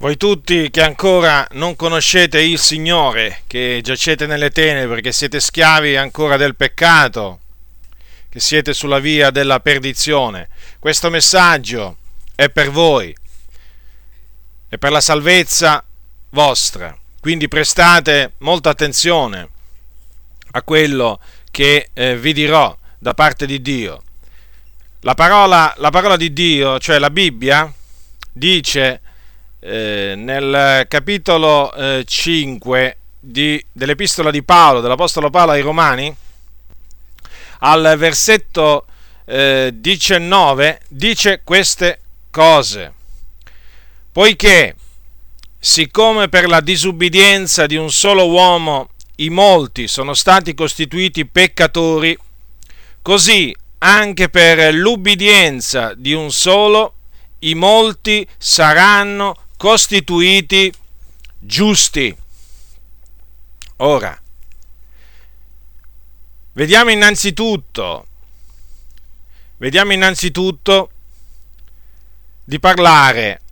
Voi tutti che ancora non conoscete il Signore, che giacete nelle tenebre, che siete schiavi ancora del peccato, che siete sulla via della perdizione, questo messaggio è per voi, è per la salvezza vostra. Quindi prestate molta attenzione a quello che eh, vi dirò da parte di Dio. La parola, la parola di Dio, cioè la Bibbia, dice eh, nel capitolo eh, 5 di, dell'epistola di Paolo, dell'Apostolo Paolo ai Romani, al versetto eh, 19, dice queste cose. Poiché, siccome per la disubbidienza di un solo uomo i molti sono stati costituiti peccatori, così anche per l'ubbidienza di un solo i molti saranno costituiti giusti. Ora, vediamo innanzitutto, vediamo innanzitutto di parlare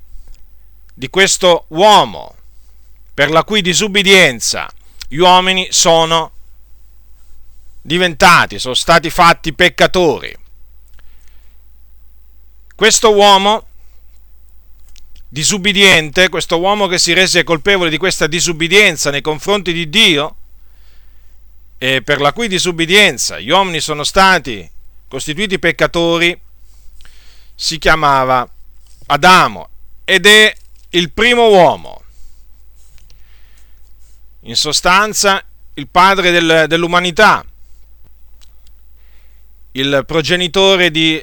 di questo uomo per la cui disubbidienza gli uomini sono diventati, sono stati fatti peccatori. Questo uomo disubbidiente, questo uomo che si rese colpevole di questa disubbidienza nei confronti di Dio, e per la cui disubbidienza gli uomini sono stati costituiti peccatori, si chiamava Adamo ed è il primo uomo. In sostanza, il padre del, dell'umanità, il progenitore di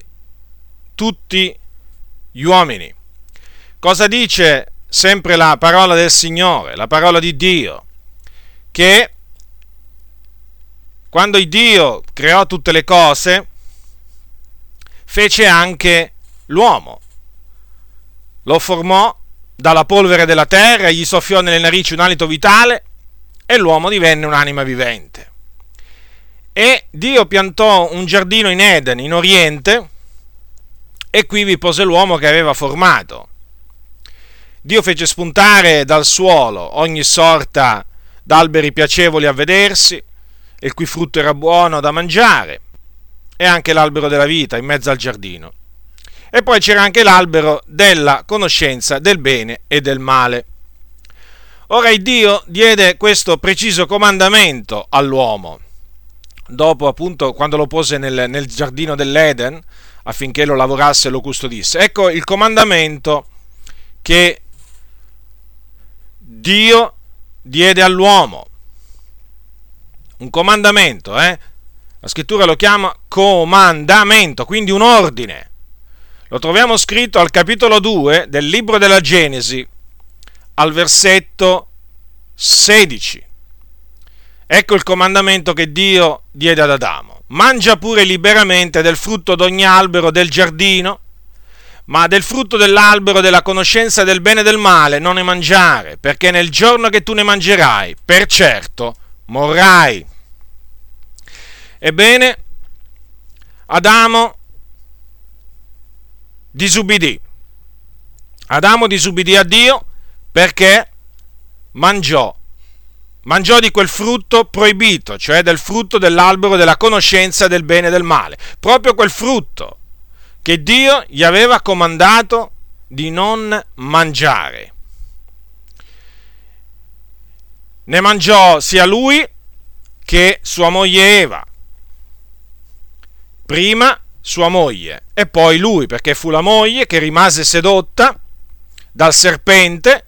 tutti gli uomini. Cosa dice sempre la parola del Signore, la parola di Dio? Che quando Dio creò tutte le cose, fece anche l'uomo. Lo formò dalla polvere della terra, gli soffiò nelle narici un alito vitale e l'uomo divenne un'anima vivente. E Dio piantò un giardino in Eden, in Oriente, e qui vi pose l'uomo che aveva formato. Dio fece spuntare dal suolo ogni sorta d'alberi piacevoli a vedersi, il cui frutto era buono da mangiare, e anche l'albero della vita in mezzo al giardino. E poi c'era anche l'albero della conoscenza del bene e del male. Ora il Dio diede questo preciso comandamento all'uomo, dopo appunto quando lo pose nel, nel giardino dell'Eden, affinché lo lavorasse e lo custodisse. Ecco il comandamento che Dio diede all'uomo. Un comandamento, eh? La scrittura lo chiama comandamento, quindi un ordine. Lo troviamo scritto al capitolo 2 del libro della Genesi, al versetto 16. Ecco il comandamento che Dio diede ad Adamo. Mangia pure liberamente del frutto d'ogni albero del giardino, ma del frutto dell'albero della conoscenza del bene e del male non ne mangiare, perché nel giorno che tu ne mangerai, per certo, morrai. Ebbene, Adamo disubbidì. Adamo disubbidì a Dio perché mangiò, mangiò di quel frutto proibito, cioè del frutto dell'albero della conoscenza del bene e del male. Proprio quel frutto che Dio gli aveva comandato di non mangiare. Ne mangiò sia lui che sua moglie Eva. Prima sua moglie e poi lui, perché fu la moglie che rimase sedotta dal serpente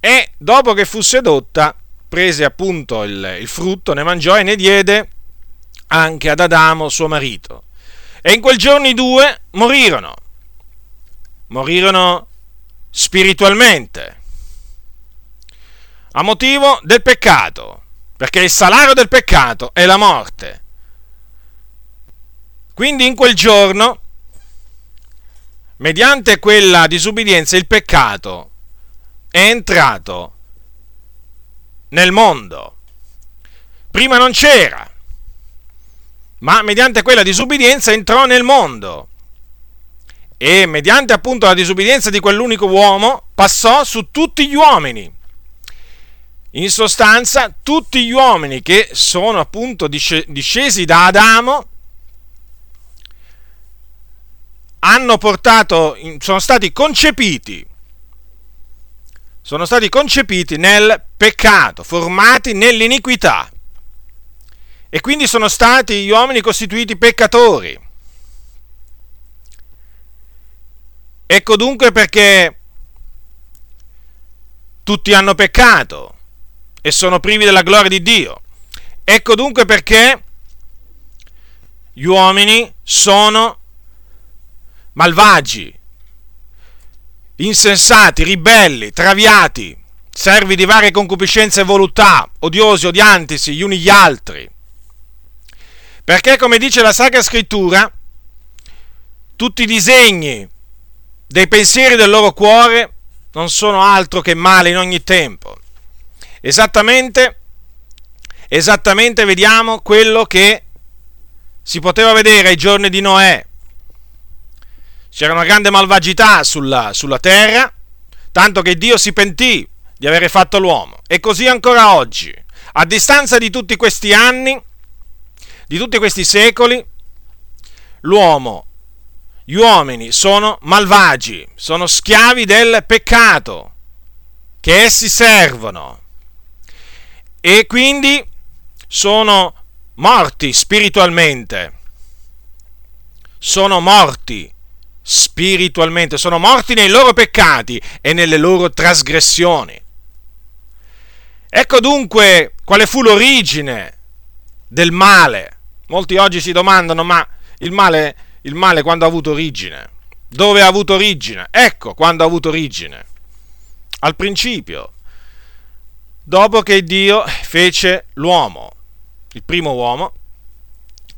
e dopo che fu sedotta prese appunto il, il frutto, ne mangiò e ne diede anche ad Adamo suo marito. E in quel giorno i due morirono. Morirono spiritualmente. A motivo del peccato. Perché il salario del peccato è la morte. Quindi in quel giorno, mediante quella disubbidienza, il peccato è entrato nel mondo. Prima non c'era ma mediante quella disubbidienza entrò nel mondo. e mediante appunto la disubbidienza di quell'unico uomo passò su tutti gli uomini. In sostanza, tutti gli uomini che sono appunto discesi da Adamo hanno portato, sono stati concepiti, sono stati concepiti nel peccato, formati nell'iniquità e quindi sono stati gli uomini costituiti peccatori. Ecco dunque perché tutti hanno peccato e sono privi della gloria di Dio. Ecco dunque perché gli uomini sono malvagi, insensati, ribelli, traviati, servi di varie concupiscenze e voluttà, odiosi, odiantisi gli uni gli altri. Perché, come dice la Sacra Scrittura, tutti i disegni dei pensieri del loro cuore non sono altro che male in ogni tempo. Esattamente, esattamente vediamo quello che si poteva vedere ai giorni di Noè, c'era una grande malvagità sulla, sulla terra, tanto che Dio si pentì di avere fatto l'uomo. E così ancora oggi, a distanza di tutti questi anni, di tutti questi secoli, l'uomo, gli uomini sono malvagi, sono schiavi del peccato che essi servono e quindi sono morti spiritualmente, sono morti spiritualmente, sono morti nei loro peccati e nelle loro trasgressioni. Ecco dunque quale fu l'origine del male. Molti oggi si domandano, ma il male, il male quando ha avuto origine? Dove ha avuto origine? Ecco quando ha avuto origine. Al principio, dopo che Dio fece l'uomo, il primo uomo,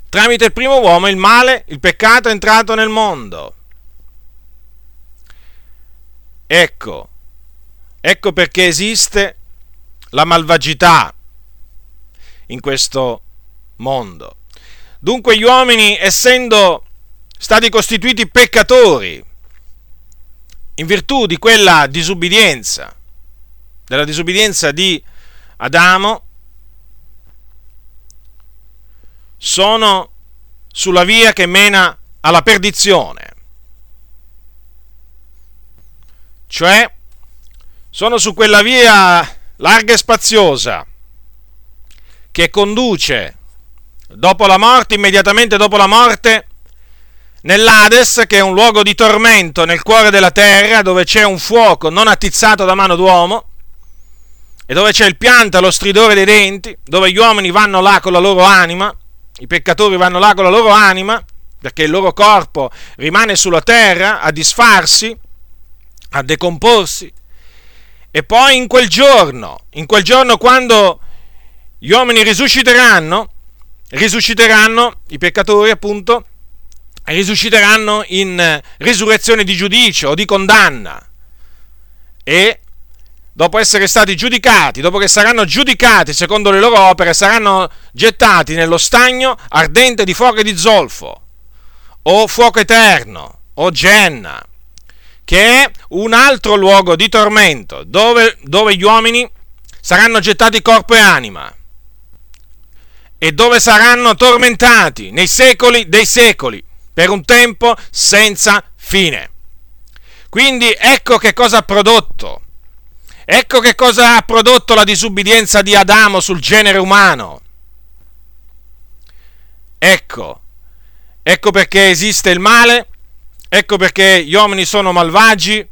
tramite il primo uomo il male, il peccato è entrato nel mondo. Ecco, ecco perché esiste la malvagità in questo mondo. Dunque gli uomini, essendo stati costituiti peccatori, in virtù di quella disubbidienza, della disubbidienza di Adamo, sono sulla via che mena alla perdizione. cioè sono su quella via larga e spaziosa che conduce dopo la morte, immediatamente dopo la morte, nell'Ades, che è un luogo di tormento nel cuore della terra, dove c'è un fuoco non attizzato da mano d'uomo, e dove c'è il pianto lo stridore dei denti, dove gli uomini vanno là con la loro anima, i peccatori vanno là con la loro anima, perché il loro corpo rimane sulla terra a disfarsi, a decomporsi. E poi in quel giorno, in quel giorno quando gli uomini risusciteranno, risusciteranno i peccatori appunto, risusciteranno in risurrezione di giudizio o di condanna. E dopo essere stati giudicati, dopo che saranno giudicati secondo le loro opere, saranno gettati nello stagno ardente di fuoco e di zolfo, o fuoco eterno, o genna che è un altro luogo di tormento, dove, dove gli uomini saranno gettati corpo e anima e dove saranno tormentati nei secoli dei secoli, per un tempo senza fine. Quindi ecco che cosa ha prodotto. Ecco che cosa ha prodotto la disubbidienza di Adamo sul genere umano. Ecco, ecco perché esiste il male Ecco perché gli uomini sono malvagi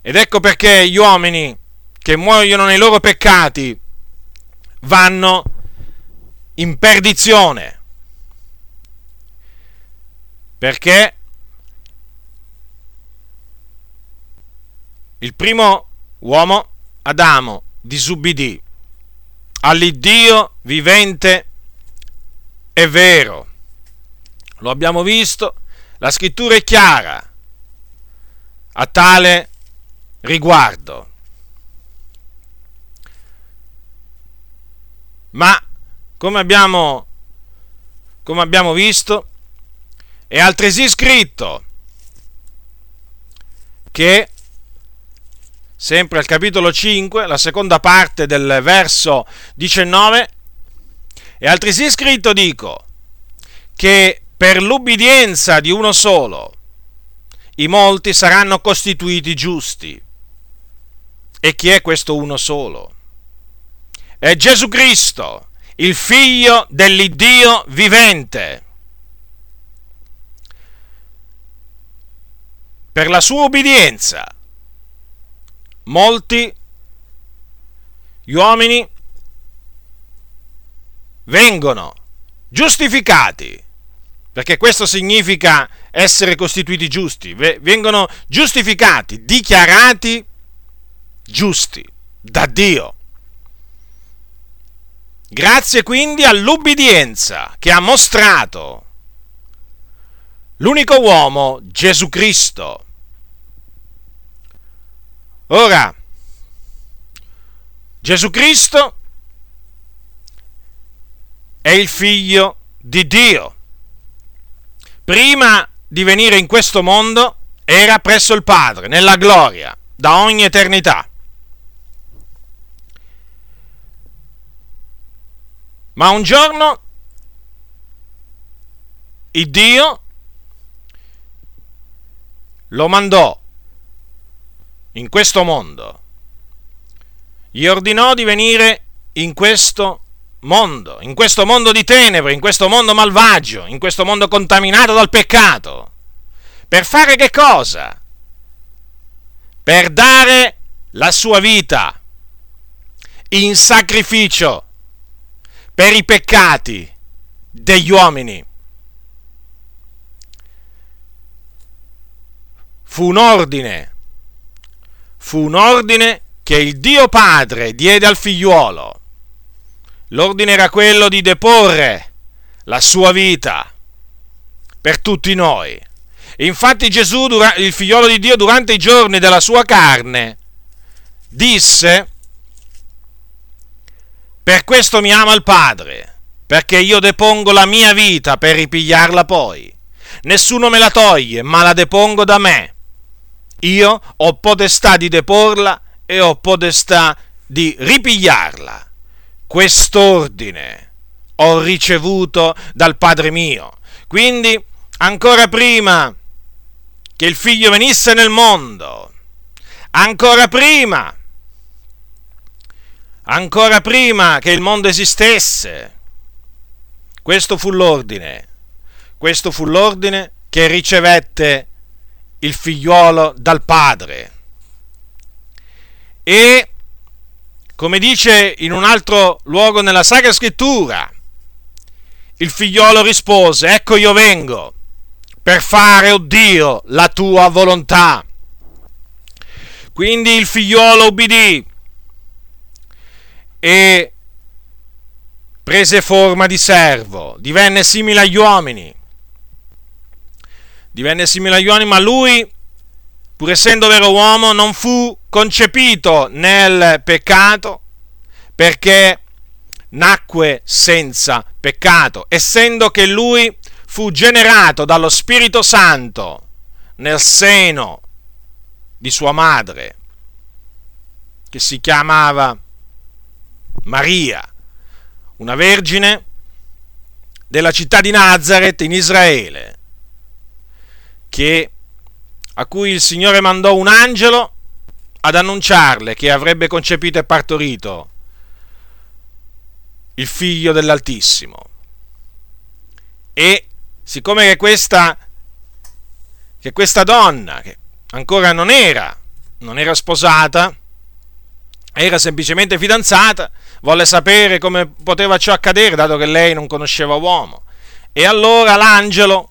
ed ecco perché gli uomini che muoiono nei loro peccati vanno in perdizione. Perché il primo uomo, Adamo, disubbidì all'Iddio vivente e vero. Lo abbiamo visto la scrittura è chiara a tale riguardo. Ma come abbiamo, come abbiamo visto, è altresì scritto che, sempre al capitolo 5, la seconda parte del verso 19, è altresì scritto, dico, che per l'ubbidienza di uno solo i molti saranno costituiti giusti. E chi è questo uno solo? È Gesù Cristo, il figlio dell'Iddio vivente. Per la sua ubbidienza, molti gli uomini vengono giustificati, perché questo significa essere costituiti giusti, vengono giustificati, dichiarati giusti da Dio. Grazie quindi all'ubbidienza che ha mostrato l'unico uomo, Gesù Cristo. Ora, Gesù Cristo è il figlio di Dio. Prima di venire in questo mondo era presso il Padre, nella gloria, da ogni eternità. Ma un giorno il Dio lo mandò in questo mondo, gli ordinò di venire in questo mondo, in questo mondo di tenebre, in questo mondo malvagio, in questo mondo contaminato dal peccato. Per fare che cosa? Per dare la sua vita in sacrificio per i peccati degli uomini. Fu un ordine, fu un ordine che il Dio Padre diede al figliuolo. L'ordine era quello di deporre la sua vita per tutti noi. Infatti Gesù, il figliolo di Dio, durante i giorni della sua carne, disse per questo mi ama il Padre, perché io depongo la mia vita per ripigliarla poi. Nessuno me la toglie, ma la depongo da me. Io ho potestà di deporla e ho potestà di ripigliarla. Quest'ordine ho ricevuto dal Padre mio. Quindi, ancora prima che il figlio venisse nel mondo, ancora prima ancora prima che il mondo esistesse. Questo fu l'ordine, questo fu l'ordine che ricevette il figliuolo dal padre. E, come dice in un altro luogo nella Sacra Scrittura, il figliolo rispose, ecco io vengo per fare, oh Dio, la tua volontà. Quindi il figliolo ubbidì e prese forma di servo, divenne simile agli uomini. Divenne simile agli uomini, ma lui, pur essendo vero uomo, non fu concepito nel peccato perché nacque senza peccato, essendo che lui fu generato dallo Spirito Santo nel seno di sua madre, che si chiamava Maria, una vergine della città di Nazareth in Israele, che, a cui il Signore mandò un angelo ad annunciarle che avrebbe concepito e partorito il figlio dell'Altissimo. E siccome che questa, che questa donna, che ancora non era, non era sposata, era semplicemente fidanzata, volle sapere come poteva ciò accadere, dato che lei non conosceva uomo. E allora l'angelo,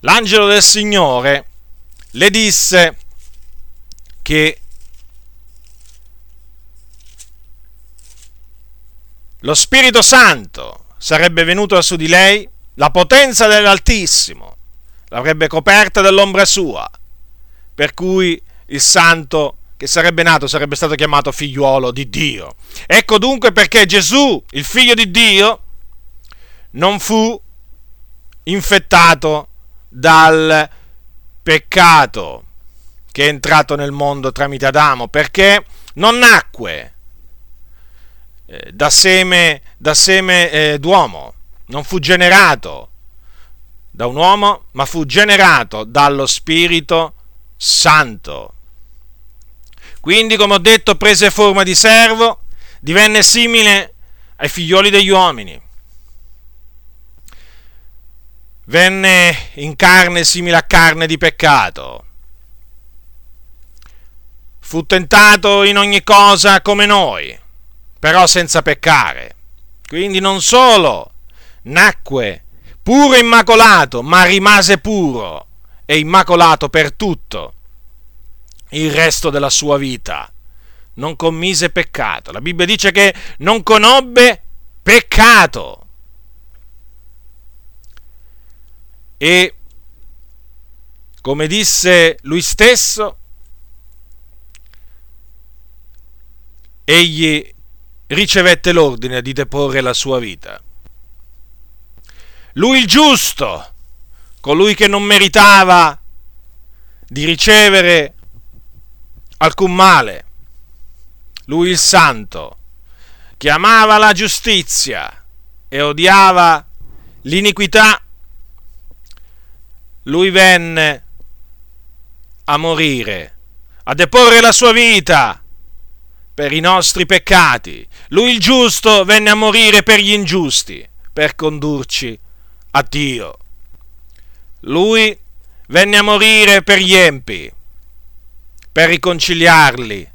l'angelo del Signore, le disse che lo Spirito Santo sarebbe venuto su di lei, la potenza dell'Altissimo l'avrebbe coperta dell'ombra sua, per cui il Santo che sarebbe nato sarebbe stato chiamato figliuolo di Dio. Ecco dunque perché Gesù, il figlio di Dio, non fu infettato dal peccato, che è entrato nel mondo tramite Adamo, perché non nacque eh, da seme, da seme eh, d'uomo, non fu generato da un uomo, ma fu generato dallo Spirito Santo. Quindi, come ho detto, prese forma di servo, divenne simile ai figlioli degli uomini. Venne in carne simile a carne di peccato. Fu tentato in ogni cosa come noi, però senza peccare. Quindi non solo nacque puro e immacolato, ma rimase puro e immacolato per tutto il resto della sua vita. Non commise peccato. La Bibbia dice che non conobbe peccato. E come disse lui stesso, egli ricevette l'ordine di deporre la sua vita. Lui il giusto, colui che non meritava di ricevere alcun male, lui il santo, che amava la giustizia e odiava l'iniquità, lui venne a morire, a deporre la sua vita per i nostri peccati. Lui il giusto venne a morire per gli ingiusti, per condurci a Dio. Lui venne a morire per gli empi, per riconciliarli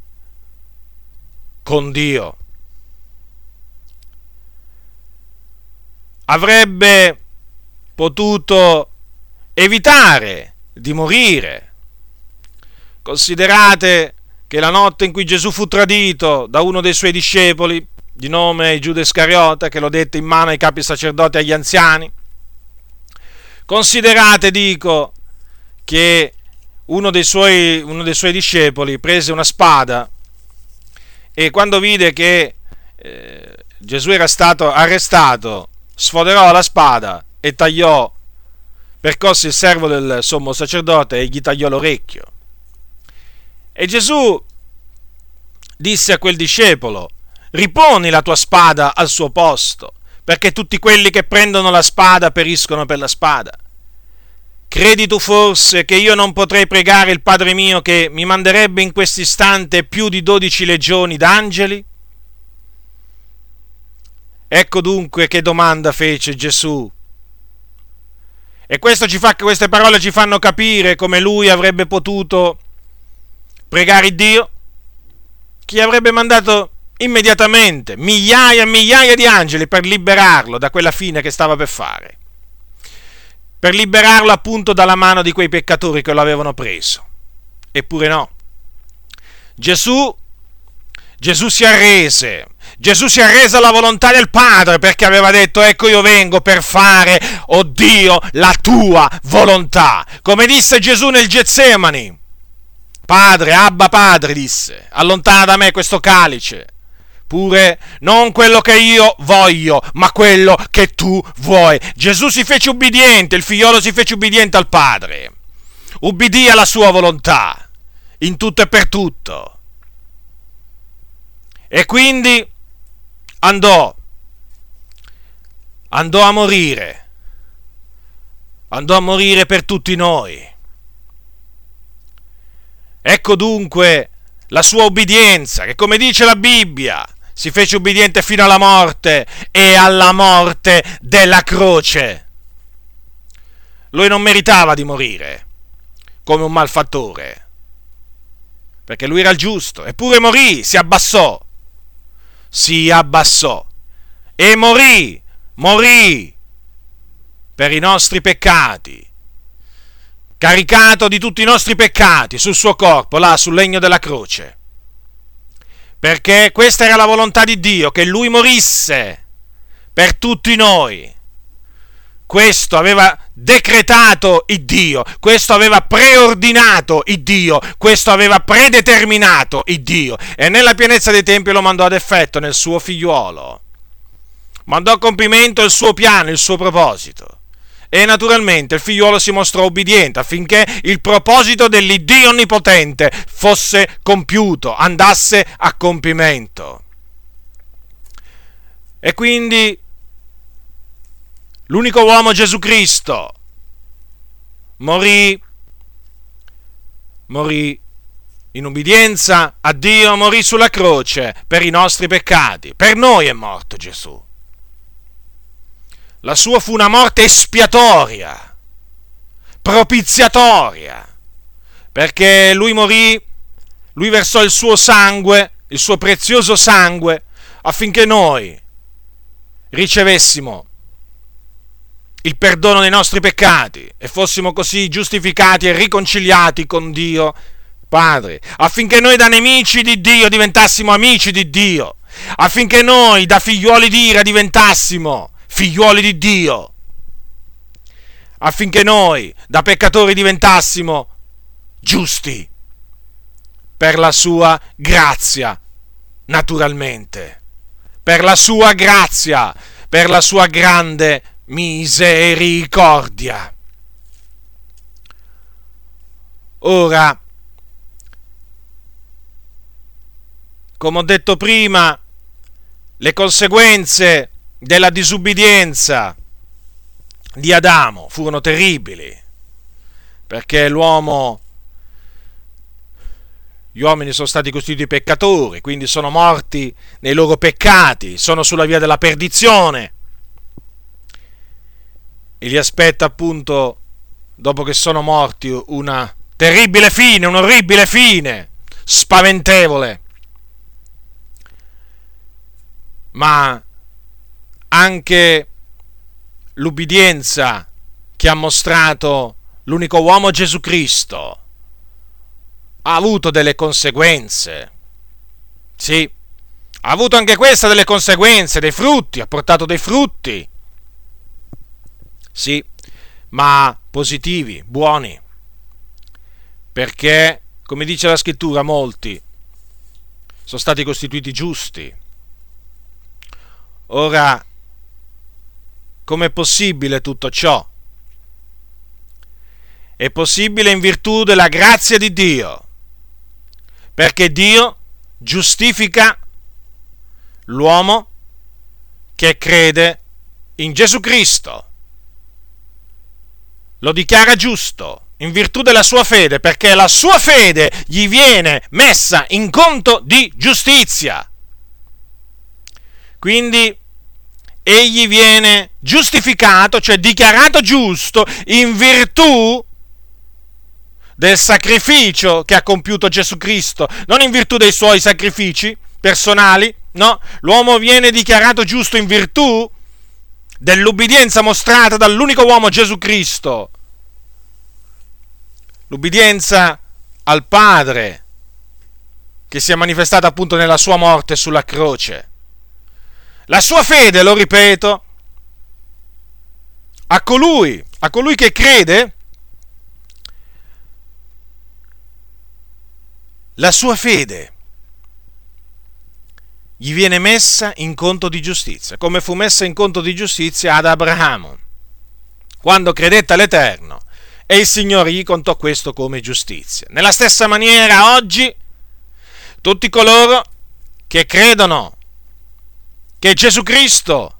con Dio. Avrebbe potuto evitare di morire. Considerate che la notte in cui Gesù fu tradito da uno dei suoi discepoli, di nome Giuda Iscariota, che lo dette in mano ai capi sacerdoti e agli anziani, considerate, dico, che uno dei, suoi, uno dei suoi discepoli prese una spada e quando vide che eh, Gesù era stato arrestato, sfoderò la spada e tagliò, percosse il servo del sommo sacerdote e gli tagliò l'orecchio. E Gesù disse a quel discepolo, riponi la tua spada al suo posto, perché tutti quelli che prendono la spada periscono per la spada. Credi tu forse che io non potrei pregare il Padre mio che mi manderebbe in questo istante più di dodici legioni d'angeli? Ecco dunque che domanda fece Gesù. E fa, queste parole ci fanno capire come lui avrebbe potuto pregare Dio, chi avrebbe mandato immediatamente migliaia e migliaia di angeli per liberarlo da quella fine che stava per fare per liberarlo appunto dalla mano di quei peccatori che lo avevano preso. Eppure no. Gesù, Gesù si arrese. Gesù si arrese alla volontà del Padre perché aveva detto ecco io vengo per fare, oh Dio, la tua volontà. Come disse Gesù nel Getsemani. Padre, Abba Padre, disse, allontana da me questo calice pure non quello che io voglio, ma quello che tu vuoi. Gesù si fece ubbidiente, il figliolo si fece ubbidiente al Padre, ubbidì alla sua volontà, in tutto e per tutto. E quindi andò, andò a morire, andò a morire per tutti noi. Ecco dunque la sua obbedienza, che come dice la Bibbia, si fece ubbidiente fino alla morte e alla morte della croce. Lui non meritava di morire come un malfattore, perché lui era il giusto, eppure morì, si abbassò, si abbassò e morì, morì per i nostri peccati, caricato di tutti i nostri peccati sul suo corpo, là sul legno della croce perché questa era la volontà di Dio, che lui morisse per tutti noi. Questo aveva decretato il Dio, questo aveva preordinato il Dio, questo aveva predeterminato il Dio e nella pienezza dei tempi lo mandò ad effetto nel suo figliuolo. Mandò a compimento il suo piano, il suo proposito. E naturalmente il figliuolo si mostrò obbediente affinché il proposito dell'Iddio Onnipotente fosse compiuto, andasse a compimento. E quindi l'unico uomo Gesù Cristo morì, morì in ubbidienza a Dio, morì sulla croce per i nostri peccati. Per noi è morto Gesù. La sua fu una morte espiatoria, propiziatoria, perché lui morì, lui versò il suo sangue, il suo prezioso sangue, affinché noi ricevessimo il perdono dei nostri peccati e fossimo così giustificati e riconciliati con Dio Padre, affinché noi da nemici di Dio diventassimo amici di Dio, affinché noi da figliuoli di ira diventassimo figliuoli di Dio, affinché noi da peccatori diventassimo giusti per la sua grazia, naturalmente, per la sua grazia, per la sua grande misericordia. Ora, come ho detto prima, le conseguenze della disubbidienza di Adamo furono terribili, perché l'uomo, gli uomini sono stati costituiti peccatori, quindi sono morti nei loro peccati, sono sulla via della perdizione e li aspetta appunto, dopo che sono morti, una terribile fine, un orribile fine, spaventevole. Ma anche l'ubbidienza che ha mostrato l'unico uomo Gesù Cristo ha avuto delle conseguenze. Sì, ha avuto anche questa delle conseguenze, dei frutti, ha portato dei frutti sì, ma positivi, buoni, perché, come dice la scrittura, molti sono stati costituiti giusti. Ora, com'è possibile tutto ciò? È possibile in virtù della grazia di Dio, perché Dio giustifica l'uomo che crede in Gesù Cristo lo dichiara giusto in virtù della sua fede, perché la sua fede gli viene messa in conto di giustizia. Quindi egli viene giustificato, cioè dichiarato giusto, in virtù del sacrificio che ha compiuto Gesù Cristo, non in virtù dei suoi sacrifici personali, no, l'uomo viene dichiarato giusto in virtù dell'ubbidienza mostrata dall'unico uomo Gesù Cristo. L'ubbidienza al Padre che si è manifestata appunto nella sua morte sulla croce. La sua fede, lo ripeto, a colui, a colui che crede, la sua fede gli viene messa in conto di giustizia, come fu messa in conto di giustizia ad Abramo, quando credette all'Eterno e il Signore gli contò questo come giustizia. Nella stessa maniera oggi tutti coloro che credono che Gesù Cristo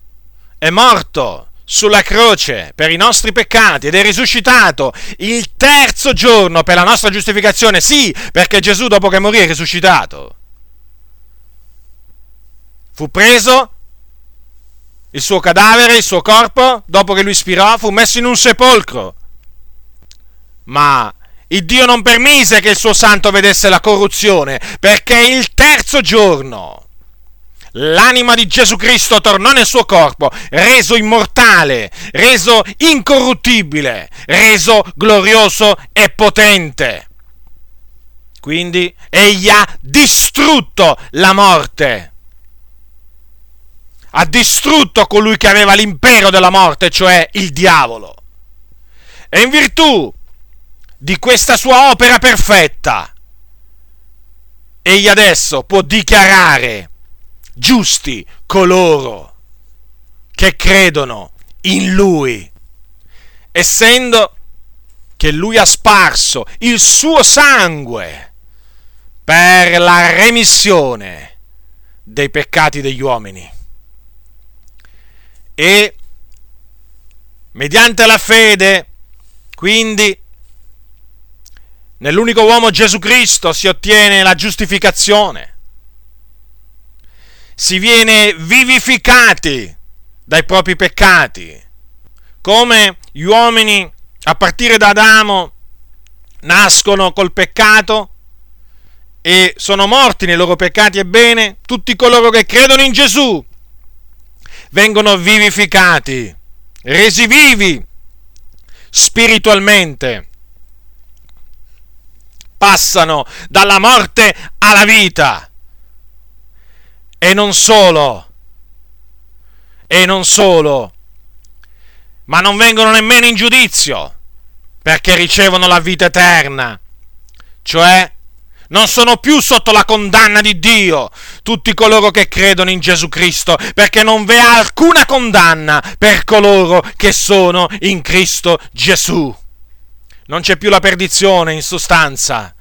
è morto sulla croce per i nostri peccati ed è risuscitato il terzo giorno per la nostra giustificazione, sì, perché Gesù dopo che morì è risuscitato fu preso il suo cadavere, il suo corpo, dopo che lui spirò, fu messo in un sepolcro. Ma il Dio non permise che il suo santo vedesse la corruzione, perché il terzo giorno l'anima di Gesù Cristo tornò nel suo corpo, reso immortale, reso incorruttibile, reso glorioso e potente. Quindi egli ha distrutto la morte ha distrutto colui che aveva l'impero della morte, cioè il diavolo. E in virtù di questa sua opera perfetta, egli adesso può dichiarare giusti coloro che credono in lui. essendo che lui ha sparso il suo sangue per la remissione dei peccati degli uomini. E mediante la fede, quindi, nell'unico uomo Gesù Cristo si ottiene la giustificazione. Si viene vivificati dai propri peccati, come gli uomini a partire da Adamo nascono col peccato e sono morti nei loro peccati, ebbene, tutti coloro che credono in Gesù vengono vivificati, resi vivi spiritualmente, passano dalla morte alla vita. E non solo, e non solo, ma non vengono nemmeno in giudizio, perché ricevono la vita eterna, cioè non sono più sotto la condanna di Dio tutti coloro che credono in Gesù Cristo, perché non v'è alcuna condanna per coloro che sono in Cristo Gesù. Non c'è più la perdizione in sostanza.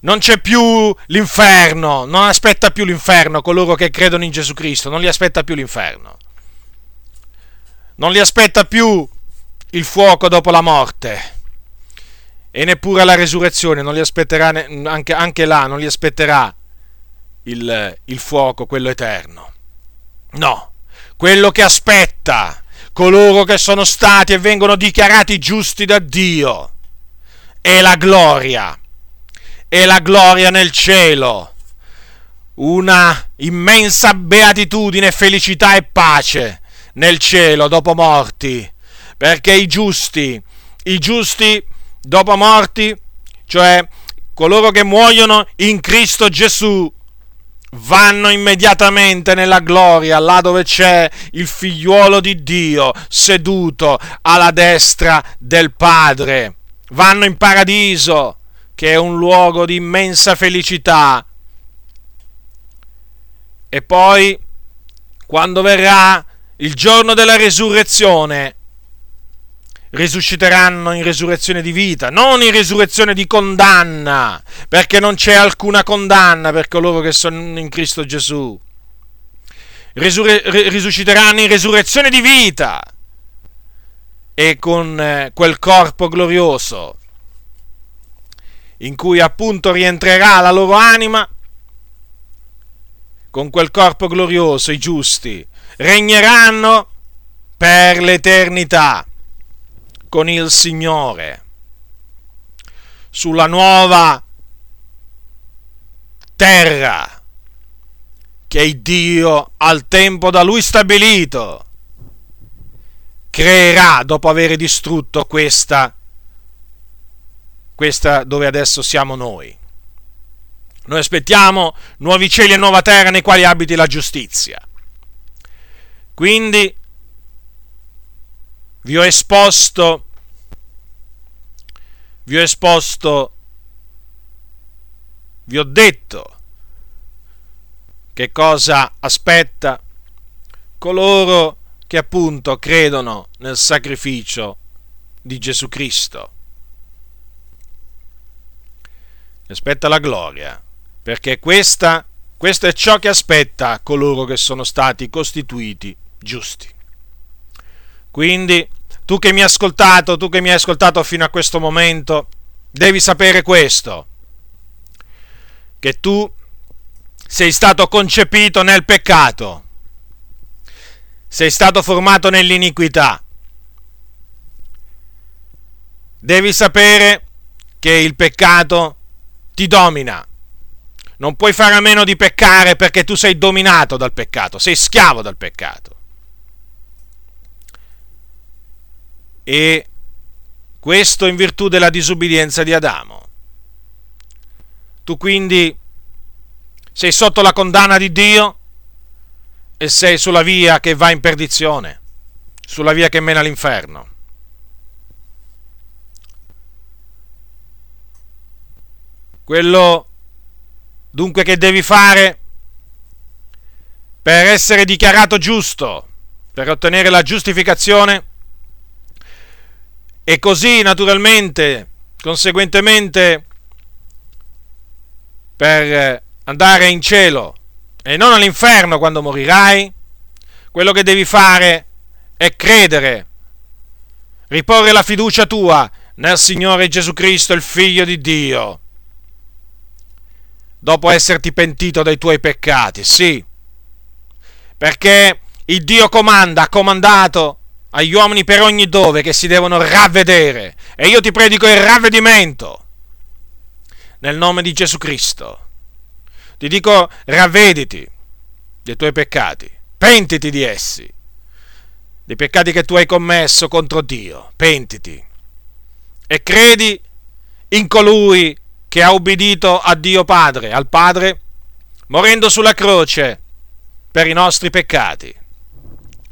Non c'è più l'inferno, non aspetta più l'inferno coloro che credono in Gesù Cristo, non li aspetta più l'inferno. Non li aspetta più il fuoco dopo la morte e neppure la resurrezione, non li aspetterà, anche, anche là non li aspetterà il, il fuoco, quello eterno. No, quello che aspetta coloro che sono stati e vengono dichiarati giusti da Dio è la gloria, è la gloria nel cielo, una immensa beatitudine, felicità e pace nel cielo dopo morti. Perché i giusti, i giusti dopo morti, cioè coloro che muoiono in Cristo Gesù, vanno immediatamente nella gloria, là dove c'è il figliuolo di Dio seduto alla destra del Padre. Vanno in paradiso, che è un luogo di immensa felicità. E poi, quando verrà il giorno della resurrezione, risusciteranno in resurrezione di vita, non in resurrezione di condanna, perché non c'è alcuna condanna per coloro che sono in Cristo Gesù. Risurre- risusciteranno in resurrezione di vita e con eh, quel corpo glorioso in cui appunto rientrerà la loro anima, con quel corpo glorioso i giusti regneranno per l'eternità con il Signore. Sulla nuova terra che Dio al tempo da lui stabilito creerà dopo aver distrutto questa, questa dove adesso siamo noi. Noi aspettiamo nuovi cieli e nuova terra nei quali abiti la giustizia. Quindi vi ho esposto, vi ho esposto, vi ho detto che cosa aspetta coloro che appunto credono nel sacrificio di Gesù Cristo. Aspetta la gloria, perché questa, questo è ciò che aspetta coloro che sono stati costituiti giusti. Quindi, tu che mi hai ascoltato, tu che mi hai ascoltato fino a questo momento, devi sapere questo, che tu sei stato concepito nel peccato, sei stato formato nell'iniquità. Devi sapere che il peccato ti domina. Non puoi fare a meno di peccare perché tu sei dominato dal peccato, sei schiavo dal peccato. e questo in virtù della disubbidienza di Adamo. Tu quindi sei sotto la condanna di Dio e sei sulla via che va in perdizione, sulla via che mena all'inferno. Quello dunque che devi fare per essere dichiarato giusto, per ottenere la giustificazione, e così naturalmente, conseguentemente, per andare in cielo e non all'inferno quando morirai, quello che devi fare è credere, riporre la fiducia tua nel Signore Gesù Cristo, il Figlio di Dio, dopo esserti pentito dei tuoi peccati, sì, perché il Dio comanda, ha comandato agli uomini per ogni dove che si devono ravvedere, e io ti predico il ravvedimento, nel nome di Gesù Cristo. Ti dico, ravvediti dei tuoi peccati, pentiti di essi, dei peccati che tu hai commesso contro Dio, pentiti. E credi in colui che ha ubbidito a Dio Padre, al Padre, morendo sulla croce per i nostri peccati,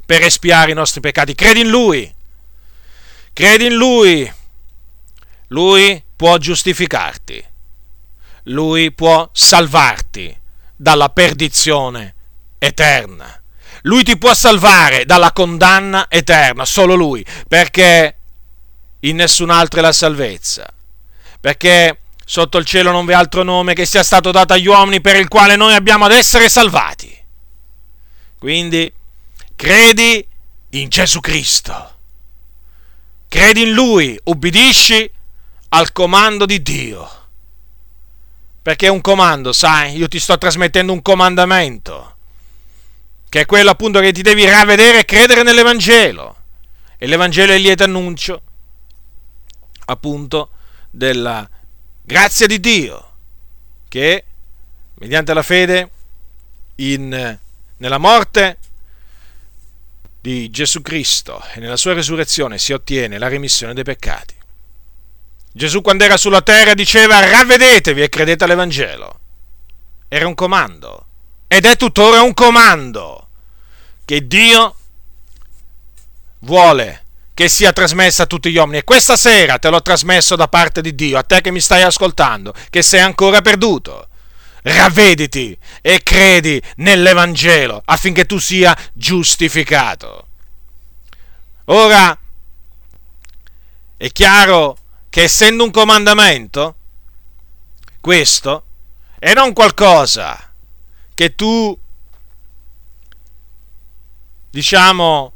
per espiare i nostri peccati. Credi in Lui, credi in Lui, Lui può giustificarti lui può salvarti dalla perdizione eterna. Lui ti può salvare dalla condanna eterna, solo lui, perché in nessun altro è la salvezza. Perché sotto il cielo non v'è altro nome che sia stato dato agli uomini per il quale noi abbiamo ad essere salvati. Quindi credi in Gesù Cristo. Credi in Lui, ubbidisci al comando di Dio perché è un comando, sai, io ti sto trasmettendo un comandamento, che è quello appunto che ti devi ravvedere e credere nell'Evangelo. E l'Evangelo è il lieto annuncio, appunto, della grazia di Dio, che mediante la fede in, nella morte di Gesù Cristo e nella sua resurrezione si ottiene la remissione dei peccati. Gesù quando era sulla terra diceva ravvedetevi e credete all'Evangelo. Era un comando. Ed è tuttora un comando che Dio vuole che sia trasmessa a tutti gli uomini. E questa sera te l'ho trasmesso da parte di Dio, a te che mi stai ascoltando, che sei ancora perduto. Ravvediti e credi nell'Evangelo affinché tu sia giustificato. Ora, è chiaro che essendo un comandamento, questo è non qualcosa che tu, diciamo,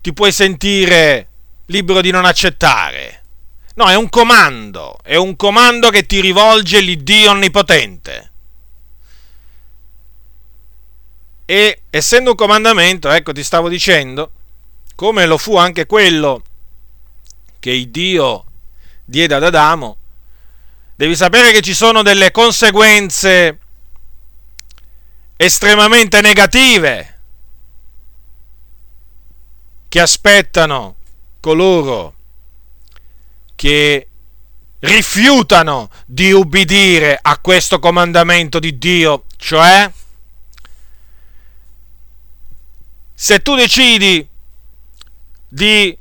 ti puoi sentire libero di non accettare. No, è un comando, è un comando che ti rivolge l'Iddio Onnipotente. E essendo un comandamento, ecco ti stavo dicendo, come lo fu anche quello che il Dio diede ad Adamo, devi sapere che ci sono delle conseguenze estremamente negative che aspettano coloro che rifiutano di ubbidire a questo comandamento di Dio, cioè se tu decidi di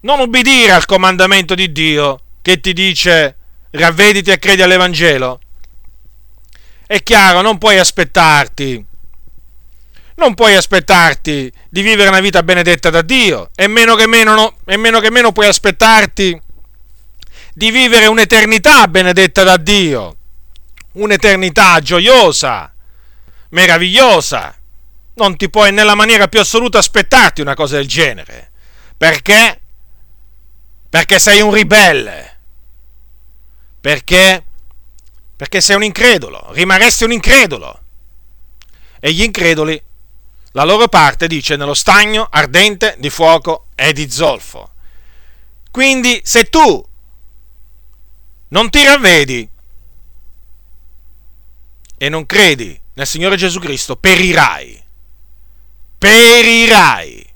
non ubbidire al comandamento di Dio, che ti dice ravvediti e credi all'Evangelo? È chiaro, non puoi aspettarti, non puoi aspettarti di vivere una vita benedetta da Dio, e meno che meno, no, e meno, che meno puoi aspettarti di vivere un'eternità benedetta da Dio, un'eternità gioiosa, meravigliosa. Non ti puoi nella maniera più assoluta aspettarti una cosa del genere. Perché? Perché sei un ribelle perché? Perché sei un incredulo, rimarresti un incredulo. E gli increduli, la loro parte dice nello stagno ardente di fuoco e di zolfo. Quindi se tu non ti ravvedi e non credi nel Signore Gesù Cristo, perirai. Perirai.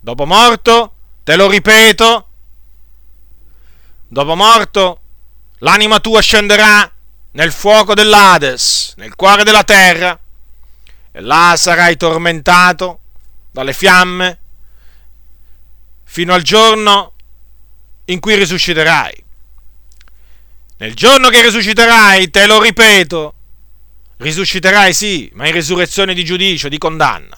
Dopo morto, te lo ripeto, dopo morto, l'anima tua scenderà nel fuoco dell'Ades, nel cuore della terra, là sarai tormentato dalle fiamme fino al giorno in cui risusciterai. Nel giorno che risusciterai, te lo ripeto, risusciterai sì, ma in risurrezione di giudicio, di condanna.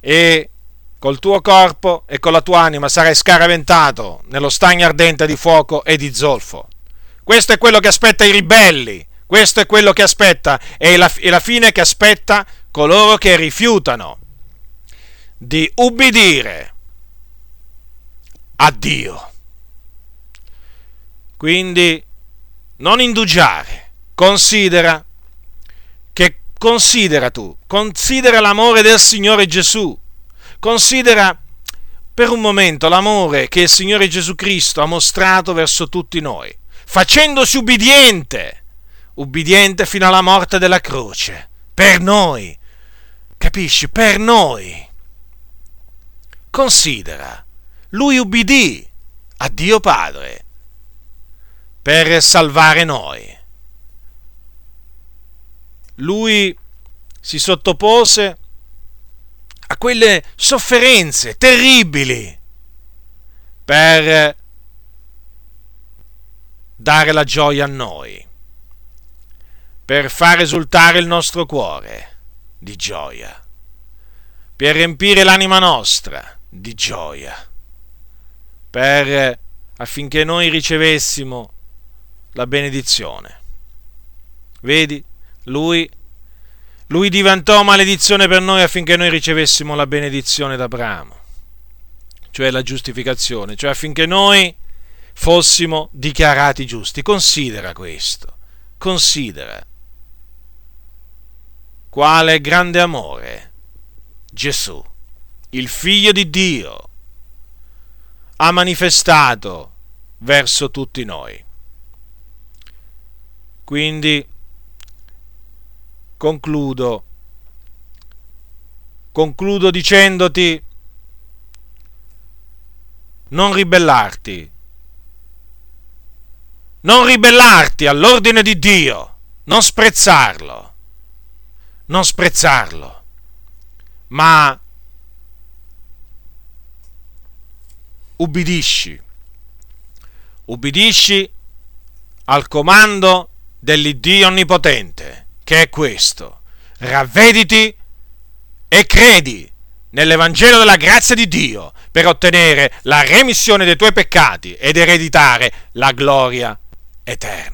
E col tuo corpo e con la tua anima sarai scaraventato nello stagno ardente di fuoco e di zolfo. Questo è quello che aspetta i ribelli, questo è quello che aspetta, e la, e la fine che aspetta coloro che rifiutano di ubbidire a Dio. Quindi non indugiare, considera che considera tu, considera l'amore del Signore Gesù Considera per un momento l'amore che il Signore Gesù Cristo ha mostrato verso tutti noi, facendosi ubbidiente, ubbidiente fino alla morte della croce, per noi, capisci? Per noi. Considera, lui ubbidì a Dio Padre per salvare noi. Lui si sottopose a quelle sofferenze terribili per dare la gioia a noi, per far esultare il nostro cuore di gioia, per riempire l'anima nostra di gioia, per affinché noi ricevessimo la benedizione. Vedi, lui lui diventò maledizione per noi affinché noi ricevessimo la benedizione d'Abramo, cioè la giustificazione, cioè affinché noi fossimo dichiarati giusti. Considera questo, considera quale grande amore? Gesù, il figlio di Dio, ha manifestato verso tutti noi. Quindi concludo, concludo dicendoti non ribellarti, non ribellarti all'ordine di Dio, non sprezzarlo, non sprezzarlo, ma ubbidisci, ubbidisci al comando dell'Iddio Onnipotente che è questo. Ravvediti e credi nell'Evangelo della grazia di Dio per ottenere la remissione dei tuoi peccati ed ereditare la gloria eterna.